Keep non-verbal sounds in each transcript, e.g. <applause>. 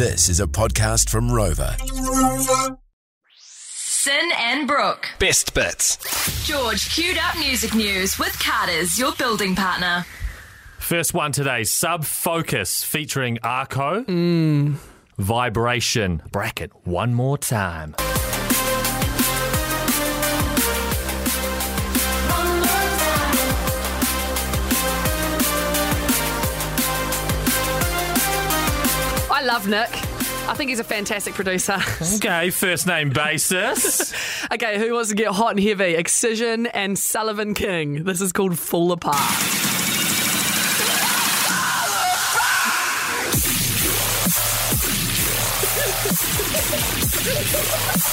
This is a podcast from Rova. Sin and Brooke. Best bits. George queued up music news with Carter's, your building partner. First one today Sub Focus featuring Arco. Hmm. Vibration. Bracket one more time. I love Nick. I think he's a fantastic producer. <laughs> Okay, first name basis. <laughs> okay, who wants to get hot and heavy? Excision and Sullivan King. This is called Fall Apart. <laughs>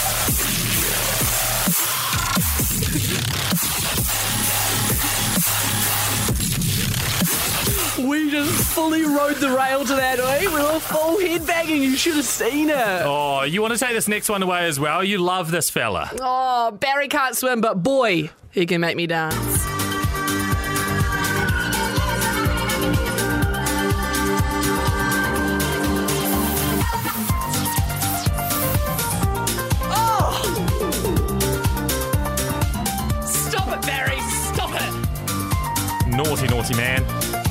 We just fully rode the rail to that, eh? We were full headbanging. You should have seen it. oh, you want to take this next one away as well? You love this fella. Oh, Barry can't swim, but boy, he can make me dance. Oh! Stop it, Barry! Stop it! Naughty, naughty man.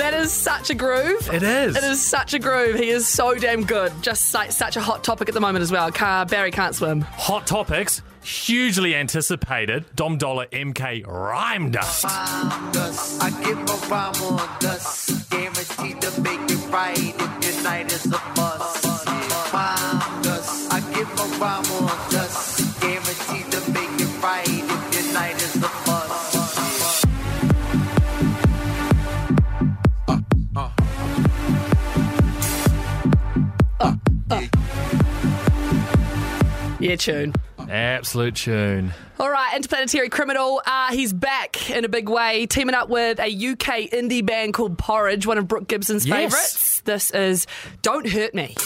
That is such a groove. It is. It is such a groove. He is so damn good. Just like such a hot topic at the moment as well. Car Barry can't swim. Hot topics. Hugely anticipated. Dom Dolla MK Rhyme Dust. dust. I give a rhyme on dust. Guaranteed to make it right if your night is a bust. Yeah, tune. Absolute tune. All right, Interplanetary Criminal. Uh, he's back in a big way, teaming up with a UK indie band called Porridge, one of Brooke Gibson's Yes. favourites. This is Don't Hurt Me.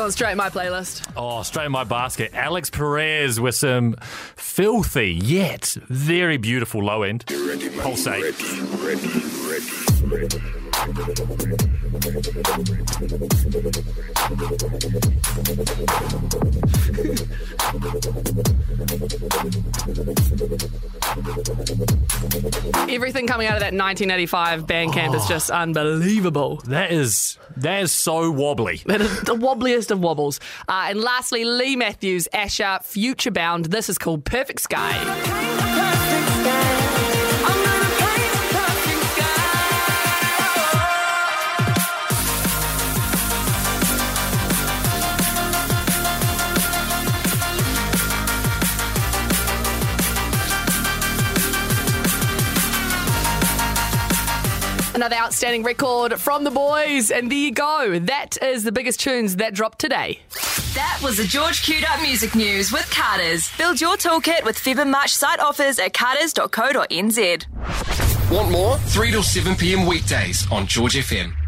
Going straight in my playlist. Oh, straight in my basket. Alix Perez with some filthy yet very beautiful low end. Pulsate. <laughs> Everything coming out of that 1985 Bandcamp is just unbelievable. That is that is so wobbly. <laughs> That is the wobbliest of wobbles. Uh, and lastly, Lee Matthews, Asher, Futurebound. This is called Perfect Sky. Another outstanding record from the boys. And there you go. That is the biggest tunes that dropped today. That was the George queued up music news with Carter's. Build your toolkit with Feb and March site offers at carters.co.nz. Want more? 3 till 7 p.m. weekdays on George FM.